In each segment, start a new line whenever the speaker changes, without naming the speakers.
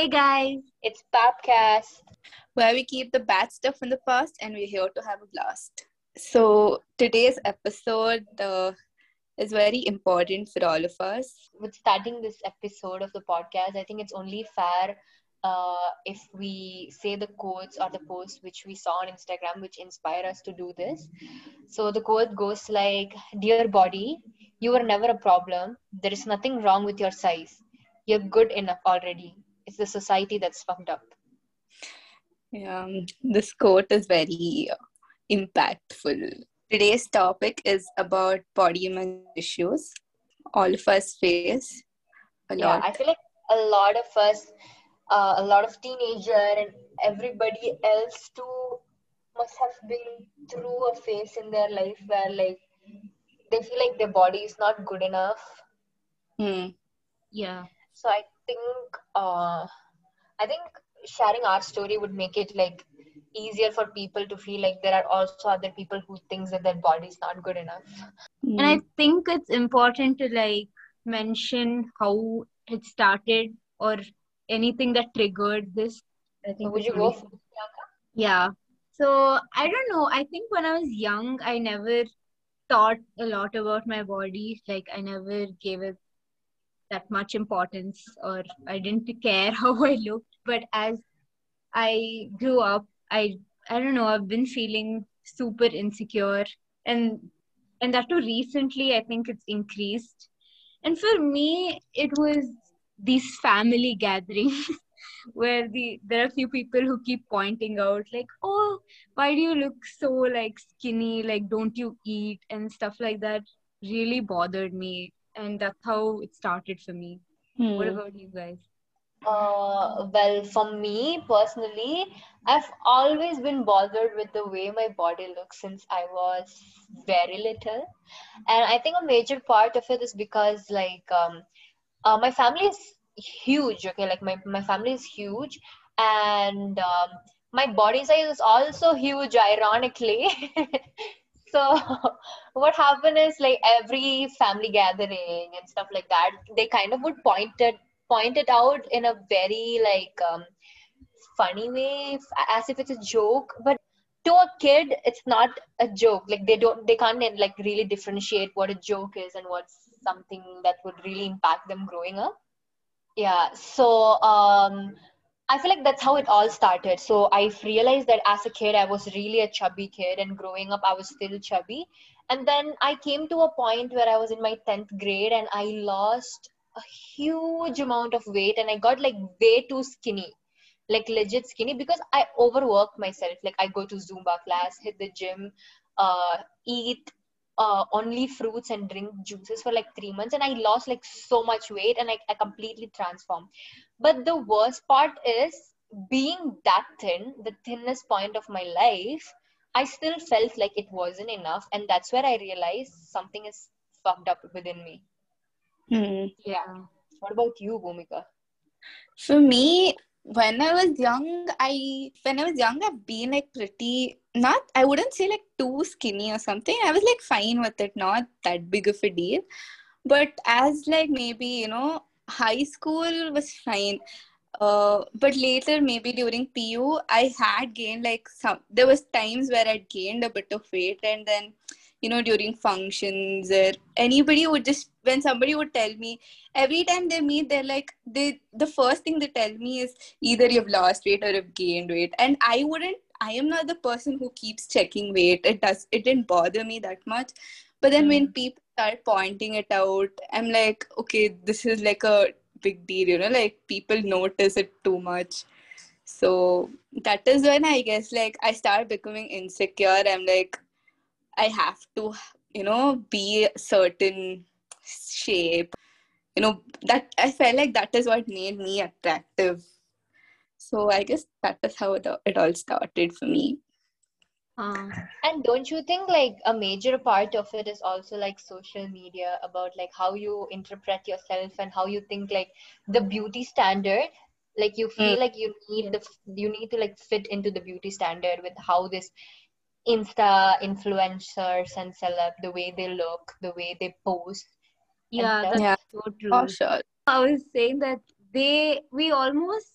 Hey guys,
It's Popcast,
where we keep the bad stuff in the past and we're here to have a blast. So, today's episode uh, is very important for all of us.
With starting this episode of the podcast, I think it's only fair uh, if we say the quotes or the posts which we saw on Instagram, which inspire us to do this. So the quote goes like, "Dear body, you were never a problem. There is nothing wrong with your size. You're good enough already. It's the society that's fucked up."
Um, this quote is very uh, impactful. Today's topic is about body image issues all of us face a
yeah
lot.
i feel like a lot of us uh, a lot of teenager and everybody else too must have been through a phase in their life where like they feel like their body is not good enough
Hmm.
yeah,
so i think uh, i think sharing our story would make it like easier for people to feel like there are also other people who thinks that their body is not good enough
and I think it's important to like mention how it started or anything that triggered this. I think
would you go for Priyanka?
Yeah. So I don't know. I think when I was young, I never thought a lot about my body. Like I never gave it that much importance, or I didn't care how I looked. But as I grew up, I I don't know. I've been feeling super insecure, and and that too recently. I think it's increased. And for me, it was these family gatherings where the there are a few people who keep pointing out like oh why do you look so like skinny like don't you eat and stuff like that really bothered me and that's how it started for me
Hmm.
what about you guys
Uh, well, for me personally, I've always been bothered with the way my body looks since I was very little. And I think a major part of it is because, like, um, uh, my family is huge, okay? Like, my, my family is huge, and um, my body size is also huge, ironically. so, what happened is, like, every family gathering and stuff like that, they kind of would point it point it out in a very like um, funny way as if it's a joke. But to a kid it's not a joke. Like they don't they can't like really differentiate what a joke is and what's something that would really impact them growing up. Yeah so um i feel like that's how it all started so i realized that as a kid i was really a chubby kid and growing up i was still chubby and then i came to a point where i was in my 10th grade and i lost a huge amount of weight and I got like way too skinny, like legit skinny because I overworked myself. Like I go to Zumba class, hit the gym, uh, eat uh, only fruits and drink juices for like three months and I lost like so much weight and I, I completely transformed. But the worst part is being that thin, the thinnest point of my life, I still felt like it wasn't enough and that's where I realized something is fucked up within me.
Hmm.
yeah
What about you, Bhumika?
For me, when I was young, I when I was young, I've been like pretty not I wouldn't say like too skinny or something. I was like fine with it, not that big of a deal. But as like maybe, you know, high school was fine. Uh, but later, maybe during PU, I had gained like some. There was times where I'd gained a bit of weight, and then, you know, during functions or anybody would just when somebody would tell me every time they meet, they're like they the first thing they tell me is either you've lost weight or you've gained weight, and I wouldn't. I am not the person who keeps checking weight. It does. It didn't bother me that much. But then when hmm. people start pointing it out, I'm like, okay, this is like a big deal, you know, like people notice it too much. So that is when I guess like I start becoming insecure. I'm like, I have to, you know, be a certain shape. You know, that I felt like that is what made me attractive. So I guess that is how it, it all started for me.
uh,
And don't you think like a major part of it is also like social media about like how you interpret yourself and how you think like the beauty standard like you feel like you need the you need to like fit into the beauty standard with how this insta influencers and celeb the way they look the way they pose
yeah that's
Yeah.
so true
Oh, sure.
I was saying that they we almost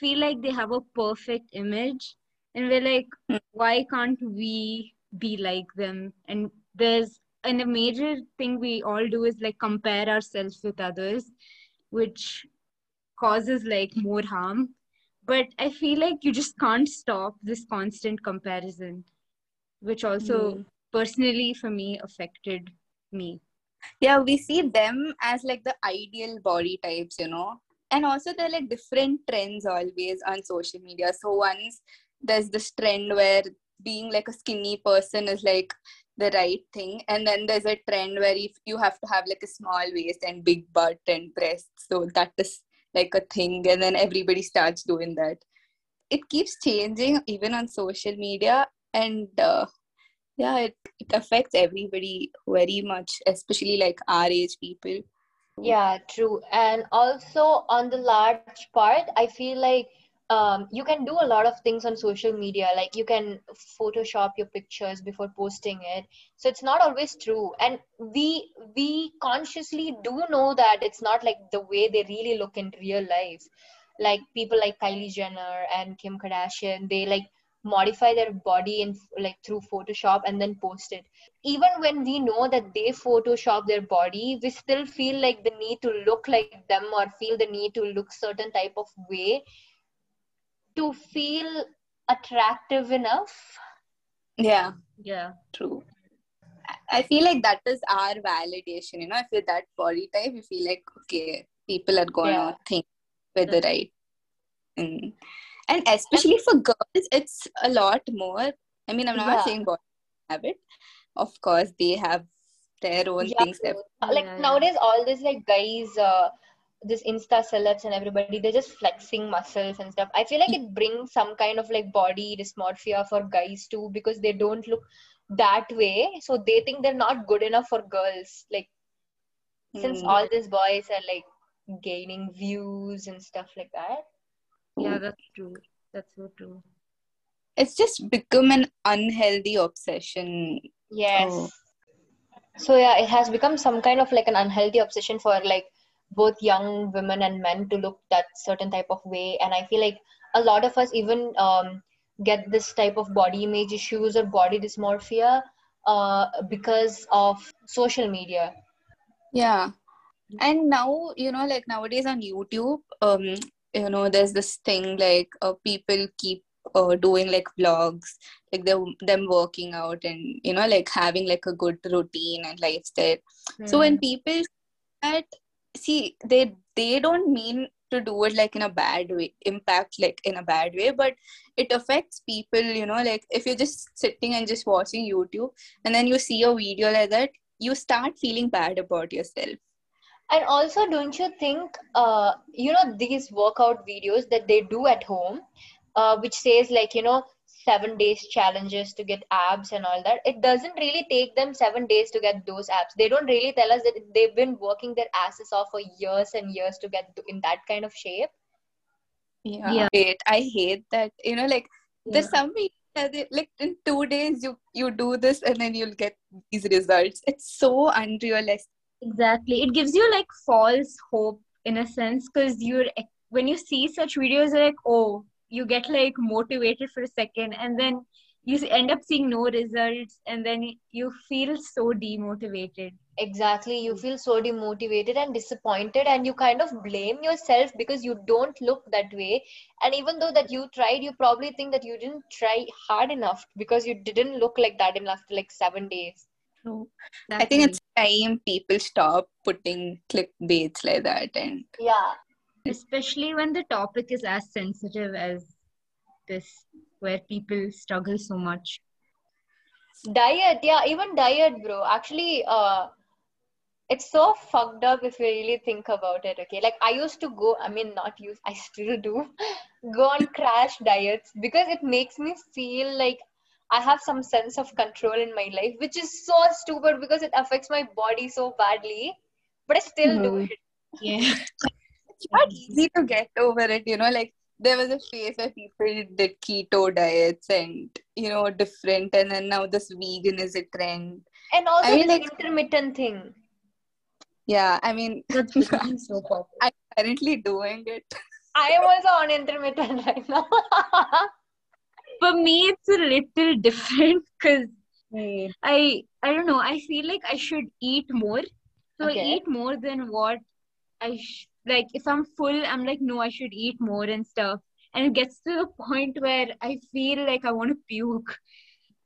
feel like they have a perfect image and we're like
Hmm.
why can't we be like them and there's and a major thing we all do is like compare ourselves with others which causes like more harm but i feel like you just can't stop this constant comparison which also
Hmm.
personally for me affected me
yeah we see them as like the ideal body types you know and also there are like different trends always on social media. So once there's this trend where being like a skinny person is like the right thing and then there's a trend where if you have to have like a small waist and big butt and breasts so that is like a thing and then everybody starts doing that. It keeps changing even on social media and uh, yeah it, it affects everybody very much especially like our age people
Yeah, true. And also on the large part, I feel like um, you can do a lot of things on social media. Like you can Photoshop your pictures before posting it. So it's not always true. And we we consciously do know that it's not like the way they really look in real life. Like people like Kylie Jenner and Kim Kardashian, they like modify their body in like through Photoshop and then post it. Even when we know that they photoshop their body we still feel like the need to look like them or feel the need to look certain type of way to feel attractive enough.
Yeah.
Yeah.
True. I- i feel like that is our validation you know. If you're that body type you feel like okay people are gonna
Yeah.
think we're the right mm. And especially for girls it's a lot more i mean i'm not
Yeah.
saying boys have it of course they have their own
Yeah.
things that
like
Yeah, yeah.
nowadays all this like guys uh this insta celebs and everybody they're just flexing muscles and stuff i feel like it brings some kind of like body dysmorphia for guys too because they don't look that way so they think they're not good enough for girls like since
Mm.
all these boys are like gaining views and stuff like that
yeah that's true that's so true
it's just become an unhealthy obsession
Yes.
Oh.
So yeah, it has become some kind of like an unhealthy obsession for like both young women and men to look that certain type of way. And I feel like a lot of us even um, get this type of body image issues or body dysmorphia uh, because of social media.
Yeah. And now, you know, like nowadays on YouTube, um, you know, there's this thing like uh, people keep uh, doing like vlogs, like they them working out and you know, like having like a good routine and lifestyle. So when people see that see they they don't mean to do it like in a bad way, impact like in a bad way, but it affects people, you know, like if you're just sitting and just watching YouTube and then you see a video like that, you start feeling bad about yourself.
And also, don't you think, uh, you know, these workout videos that they do at home, uh, which says like, you know, seven days challenges to get abs and all that, it doesn't really take them seven days to get those abs. They don't really tell us that they've been working their asses off for years and years to get in that kind of shape.
Yeah.
Yeah.
Wait, I hate that. You know, like there's
Yeah.
some people that like in two days you you do this and then you'll get these results. It's so unrealistic.
Exactly it gives you like false hope in a sense because you're eh, when you see such videos like oh you get like motivated for a second and then you end up seeing no results and then you feel so demotivated
Exactly. You feel so demotivated and disappointed, and you kind of blame yourself because you don't look that way. And even though that you tried, you probably think that you didn't try hard enough because you didn't look like that in after like seven days.
I think it's time people stop putting clickbaits like that and
Yeah.
especially when the topic is as sensitive as this where people struggle so much
Diet, yeah, even diet, bro. Actually, uh, it's so fucked up if you really think about it. Okay, like I used to go. I mean, not use. I still do go on crash diets because it makes me feel like I have some sense of control in my life, which is so stupid because it affects my body so badly. But I still do
Mhm.
it.
yeah
it's not easy to get over it, you know, like there was a phase where people did keto diets and you know different and then now this vegan is a trend.
And also
I mean,
this
like-
intermittent thing.
Yeah, I mean
so popular
I'm currently doing it.
I am also on intermittent right now.
For me, it's a little different because. I I don't know. I feel like I should eat more. So I eat more than what I sh- like. If I'm full, I'm like, no, I should eat more and stuff. And it gets to the point where I feel like I want to puke.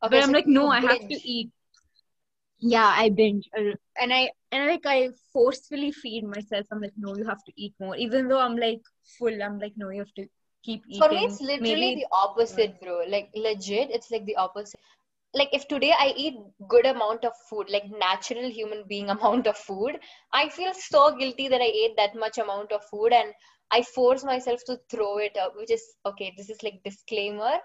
Okay,
but I'm like, no,
you
I have to eat. Yeah, I binge, Uh, and I and like I forcefully feed myself. I'm like, no, you have to eat more, even though I'm like full. I'm like, no, you have to keep eating.
For me, it's literally
Maybe
the opposite, bro. Like legit, it's like the opposite. Like if today I eat good amount of food, like natural human being amount of food, I feel so guilty that I ate that much amount of food and I force myself to throw it up, which is okay. This is like disclaimer,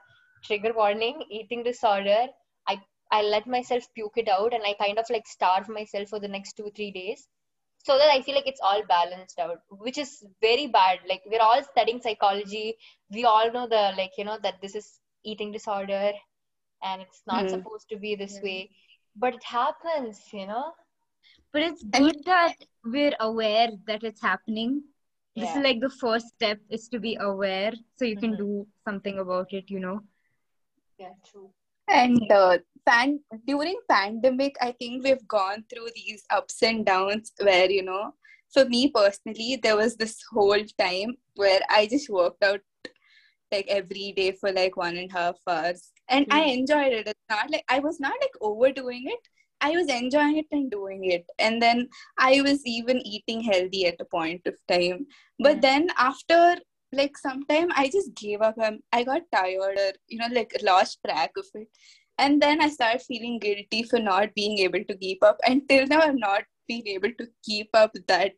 trigger warning, eating disorder. I I let myself puke it out and I kind of like starve myself for the next two three days so that I feel like it's all balanced out, which is very bad. Like we're all studying psychology. We all know the like you know that this is eating disorder, and it's not
Hmm.
supposed to be this
Yeah.
way, but it happens. You know.
But it's good that we're aware that it's happening. This is like the first step is to be aware so you can
Mhm.
do something about it, you know.
Yeah. True.
And uh, pan- during pandemic, I think we've gone through these ups and downs where, you know, for me personally, there was this whole time where I just worked out like every day for like one and a half hours. And I enjoyed it. It's not like I was not like overdoing it. I was enjoying it and doing it. And then I was even eating healthy at a point of time. But
Mhm.
then after like sometime I just gave up. i I got tired or you know like lost track of it. And then I started feeling guilty for not being able to keep up. Until now, I'm not being able to keep up that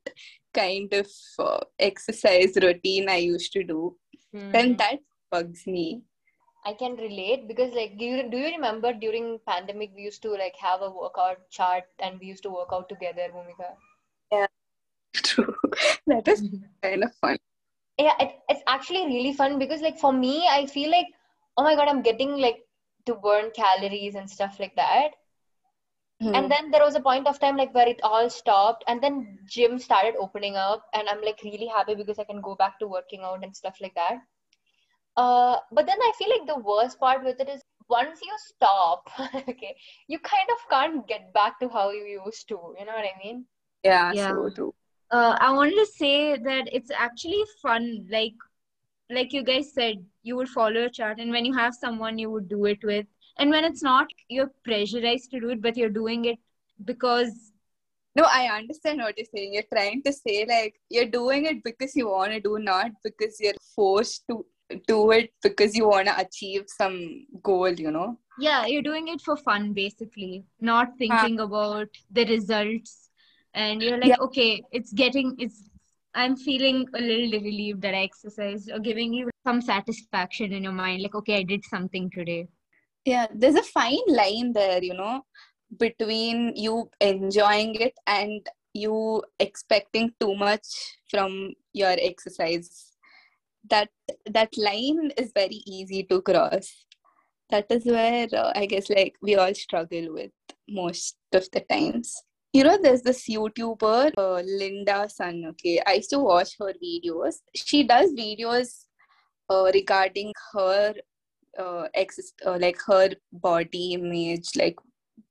kind of uh, exercise routine I used to do.
Mhm.
And that bugs me.
I can relate because like do you, do you remember during pandemic we used to like have a workout chart and we used to work out together, Bhumika?
Yeah, true. that was kind of fun.
Yeah it, it's actually really fun because like for me i feel like oh my god i'm getting like to burn calories and stuff like that
Hmm.
and then there was a point of time like where it all stopped and then gym started opening up and i'm like really happy because i can go back to working out and stuff like that uh but then i feel like the worst part with it is once you stop okay you kind of can't get back to how you used to you know what i mean
yeah,
Yeah.
so true.
Uh, I wanted to say that it's actually fun. Like, like you guys said, you would follow a chart, and when you have someone you would do it with, and when it's not, you're pressurized to do it, but you're doing it because
No, I understand what you're saying. You're trying to say like you're doing it because you want to do, not because you're forced to do it because you want to achieve some goal, you know?
yeah, you're doing it for fun, basically, not thinking about the results. And you're like, okay, it's getting, it's, I'm feeling a little relieved that I exercised, or giving you some satisfaction in your mind, like, okay, I did something today.
Yeah, there's a fine line there, you know, between you enjoying it and you expecting too much from your exercise. That that line is very easy to cross. That is where uh, I guess like we all struggle with most of the times. You know, there's this YouTuber, uh, Linda Sun. Okay, I used to watch her videos. She does videos uh, regarding her uh, ex- uh, like her body image, like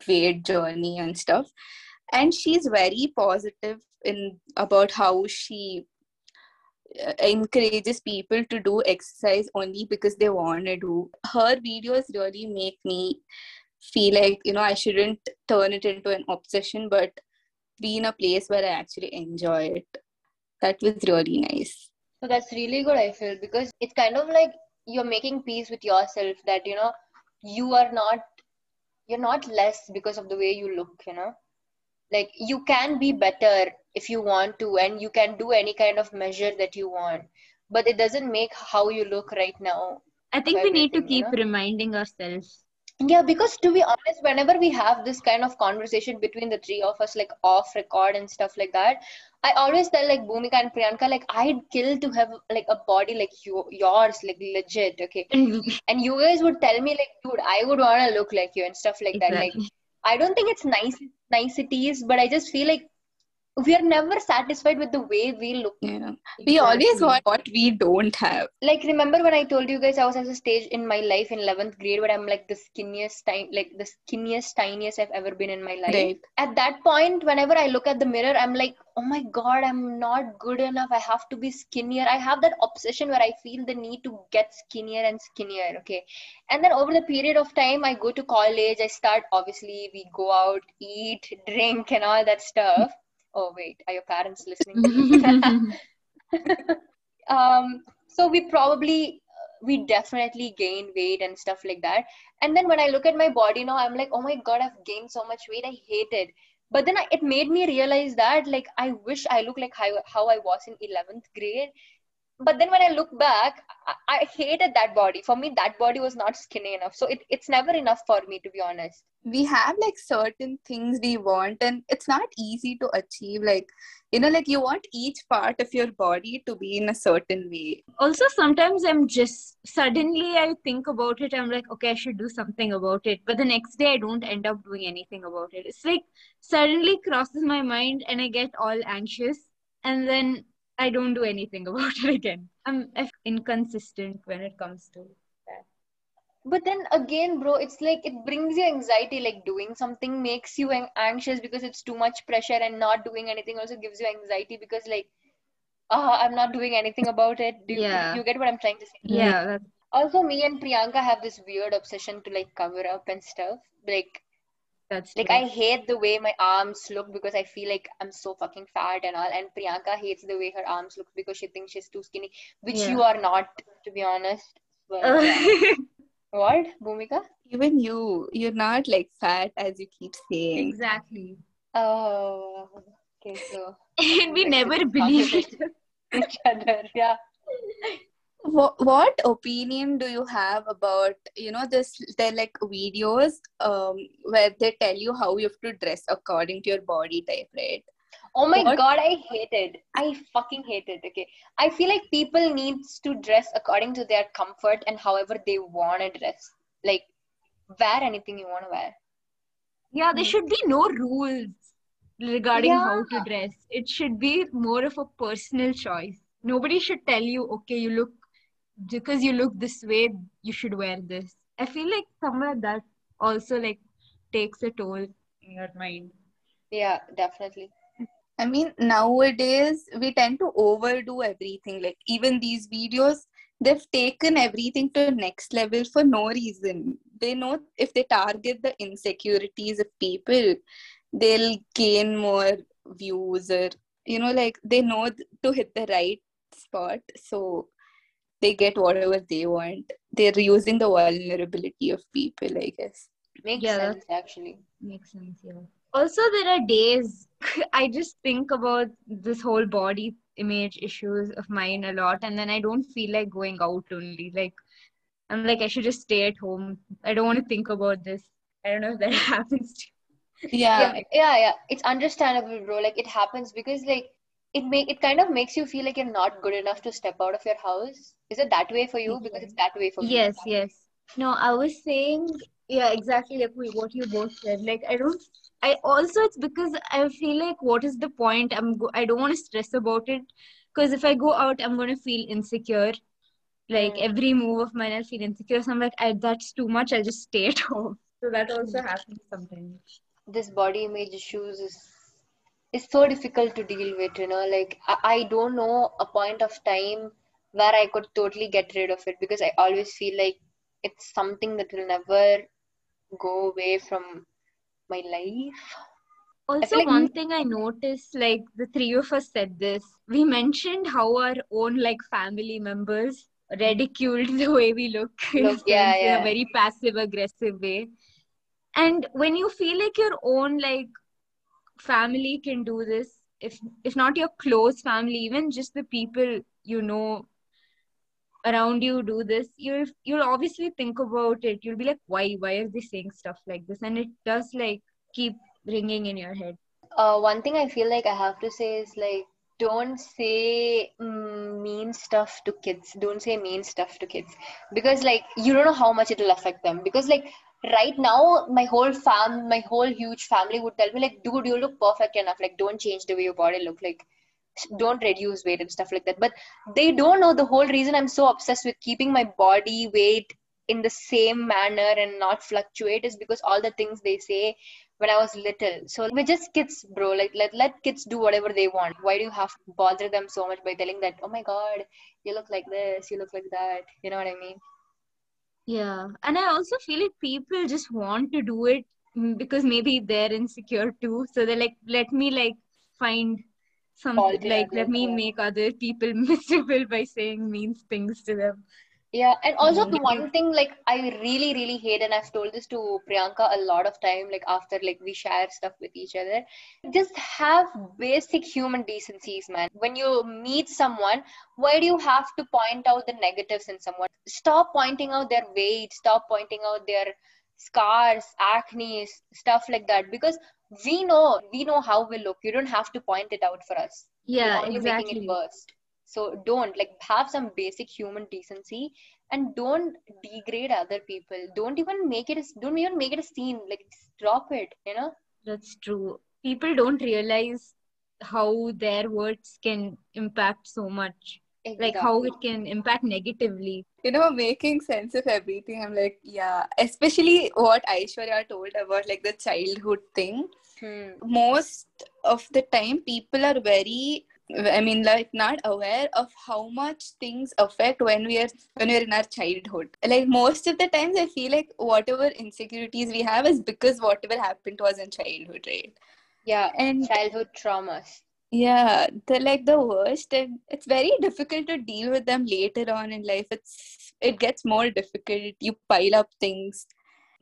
weight journey and stuff. And she's very positive in about how she uh, encourages people to do exercise only because they want to do. Her videos really make me feel like you know I shouldn't turn it into an obsession, but be in a place where I actually enjoy it. That was really nice.
So that's really good, I feel, because it's kind of like you're making peace with yourself that, you know, you are not, you're not less because of the way you look, you know. Like you can be better if you want to, and you can do any kind of measure that you want, but it doesn't make how you look right now.
I think we need to
Everything, you
keep
know?
reminding ourselves.
Yeah, because to be honest, whenever we have this kind of conversation between the three of us, like off record and stuff like that, I always tell like Bhumika and Priyanka, like I'd kill to have like a body like you, yours, like legit, okay.
And mm-hmm.
And you guys would tell me like, dude, I would want to look like you and stuff like that. Like. I don't think it's nice niceties, but I just feel like, we are never satisfied with the way we look.
Yeah. We always want what we don't have.
Like remember when I told you guys I was at a stage in my life in eleventh grade where I'm like the skinniest, tiny, like the skinniest, tiniest I've ever been in my life.
Right.
At that point, whenever I look at the mirror, I'm like, oh my god, I'm not good enough. I have to be skinnier. I have that obsession where I feel the need to get skinnier and skinnier. Okay, and then over the period of time, I go to college. I start obviously we go out, eat, drink, and all that stuff oh wait are your parents listening um so we probably we definitely gain weight and stuff like that. And then when i look at my body now i'm like oh my god i've gained so much weight. I hate it. But then I, it made me realize that like i wish i look like how, how i was in 11th grade but then when I look back, I, I, hated that body. For me, that body was not skinny enough. So it, it's never enough for me, to be honest.
We have like certain things we want, and it's not easy to achieve. Like, you know, like you want each part of your body to be in a certain way.
Also, sometimes I'm just suddenly I think about it. I'm like, okay, I should do something about it. But the next day, I don't end up doing anything about it. It's like suddenly crosses my mind, and I get all anxious. And then I don't do anything about it again. I'm inconsistent when it comes to that.
But then again, bro, it's like it brings you anxiety. Like doing something makes you anxious because it's too much pressure, and not doing anything also gives you anxiety because, like, uh, I'm not doing anything about it. Do
yeah.
you, you get what I'm trying to say?
Yeah.
Also, me and Priyanka have this weird obsession to like cover up and stuff. Like,
that's
like
true.
I hate the way my arms look because I feel like I'm so fucking fat and all. And Priyanka hates the way her arms look because she thinks she's too skinny, which
Yeah.
you are not, to be honest. But, yeah. what, Bhumika?
Even you, you're not like fat as you keep saying.
exactly.
Oh, okay. So
And we
Like,
never believe
each other, yeah.
What, what opinion do you have about you know this? They're like videos um where they tell you how you have to dress according to your body type, right?
Oh my
What?
god, I hate it. I fucking hate it. Okay. I feel like people needs to dress according to their comfort and however they want to dress. Like wear anything you want to wear.
Yeah, there should be no rules regarding how to dress. It should be more of a personal choice. Nobody should tell you, okay, you look because you look this way, you should wear this. I feel like somewhere that also like takes a toll in your mind.
Yeah, definitely.
I mean, nowadays we tend to overdo everything. Like even these videos, they've taken everything to next level for no reason. They know if they target the insecurities of people, they'll gain more views or you know, like they know to hit the right spot, so they get whatever they want. They're using the vulnerability of people, I guess.
Makes
Yeah,
sense actually.
Makes sense, yeah. Also, there are days I just think about this whole body image issues of mine a lot, and then I don't feel like going out only. Like, I'm like, I should just stay at home. I don't want to think about this. I don't know if that happens to
Yeah.
yeah, yeah, yeah. It's understandable, bro. Like it happens because like it make it kind of makes you feel like you're not good enough to step out of your house. Is it that way for you? Because it's that way for me.
Yes, yes. No, I was saying, yeah, exactly like what you both said. Like, I don't, I also, it's because I feel like, what is the point? I'm, go- I don't want to stress about it because if I go out, I'm going to feel insecure. Like,
Mm.
every move of mine, I'll feel insecure. So I'm like, I, that's too much. I'll just stay at home. So that also happens sometimes.
This body image issues is is so difficult to deal with, you know. Like I, I don't know a point of time where I could totally get rid of it because I always feel like it's something that will never go away from my life.
Also,
like-
one thing I noticed, like the three of us said this, we mentioned how our own like family members ridiculed the way we look, in,
Look, yeah,
sense, in
yeah.
a very passive aggressive way. And when you feel like your own like family can do this, if if not your close family, even just the people you know around you do this, you'll you'll obviously think about it. You'll be like, why? Why are they saying stuff like this? And it does like keep ringing in your head.
Uh, one thing I feel like I have to say is like don't say mm, mean stuff to kids. Don't say mean stuff to kids because like you don't know how much it'll affect them. Because like right now my whole fam my whole huge family would tell me like dude you look perfect enough like don't change the way your body look like don't reduce weight and stuff like that but they don't know the whole reason i'm so obsessed with keeping my body weight in the same manner and not fluctuate is because all the things they say when I was little. So we're just kids, bro. Like let let kids do whatever they want. Why do you have to bother them so much by telling that, oh my god, you look like this, you look like that. You know what I mean?
Yeah. And I also feel like people just want to do it mm, because maybe they're insecure too. So they're like, let me like find something like let me make other people miserable by saying mean things to them
yeah and also the one thing like i really really hate and i've told this to priyanka a lot of time like after like we share stuff with each other just have basic human decencies man. When you meet someone why do you have to point out the negatives in someone? Stop pointing out their weight stop pointing out their scars acne stuff like that because we know we know how we look. You don't have to point it out for us.
Yeah exactly
making it worse so don't like have some basic human decency and don't degrade other people. Don't even make it a, don't even make it a scene. Like drop it you know?
That's true. People don't realize how their words can impact so much. Exactly. like how it can impact negatively.
You know making sense of everything. I'm like yeah. Especially what aishwarya told about like the childhood thing. Hmm. most of the time people are very I mean, like not aware of how much things affect when we are when we're in our childhood. Like most of the times, I feel like whatever insecurities we have is because whatever happened to us in childhood, right?
Yeah, and childhood traumas.
Yeah, they're like the worst, and it's very difficult to deal with them later on in life. It's it gets more difficult. You pile up things.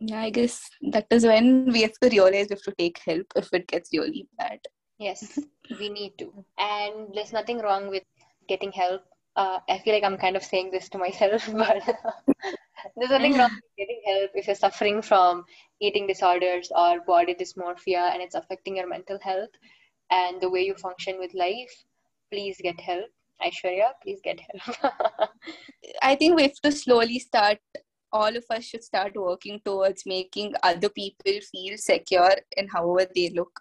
Yeah, I guess that is when we have to realize we have to take help if it gets really bad.
Yes, we need to. And there's nothing wrong with getting help. Uh, I feel like I'm kind of saying this to myself, but there's nothing wrong with getting help if you're suffering from eating disorders or body dysmorphia and it's affecting your mental health and the way you function with life. Please get help. Aishwarya, please get help.
I think we have to slowly start all of us should start working towards making other people feel secure in however they look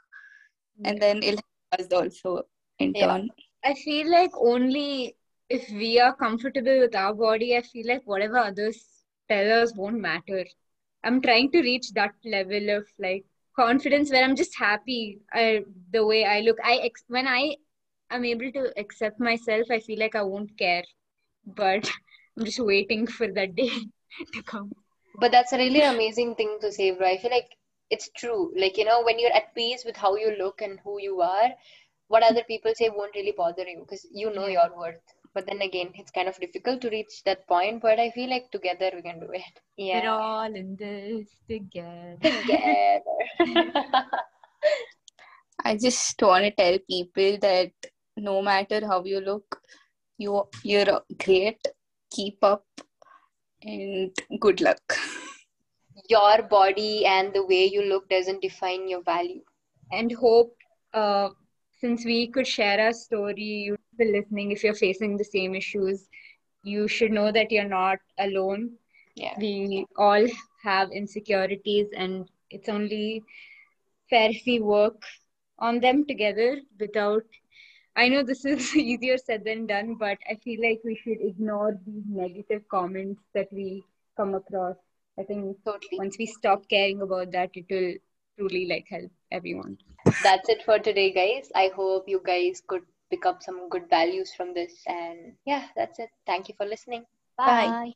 and then it'll help us also in yeah. turn.
I feel like only if we are comfortable with our body, I feel like whatever others tell us won't matter. I'm trying to reach that level of like confidence where I'm just happy I, the way I look. I ex- when I am able to accept myself, I feel like I won't care. But I'm just waiting for that day to come.
But that's a really amazing thing to say, bro. I feel like it's true. Like you know when you're at peace with how you look and who you are what other people say won't really bother you because you know your worth. But then again it's kind of difficult to reach that point but i feel like together we can do it.
Yeah. We're all in this together.
Together.
I just want to tell people that no matter how you look you you're great. Keep up and good luck
your body and the way you look doesn't define your value.
And hope, uh, since we could share our story, you listening, if you're facing the same issues, you should know that you're not alone.
Yeah.
We all have insecurities, and it's only fair if we work on them together without I know this is easier said than done, but I feel like we should ignore these negative comments that we come across I think totally. once we stop caring about that, it will truly like help everyone.
That's it for today, guys. I hope you guys could pick up some good values from this. And yeah, that's it. Thank you for listening.
Bye. Bye.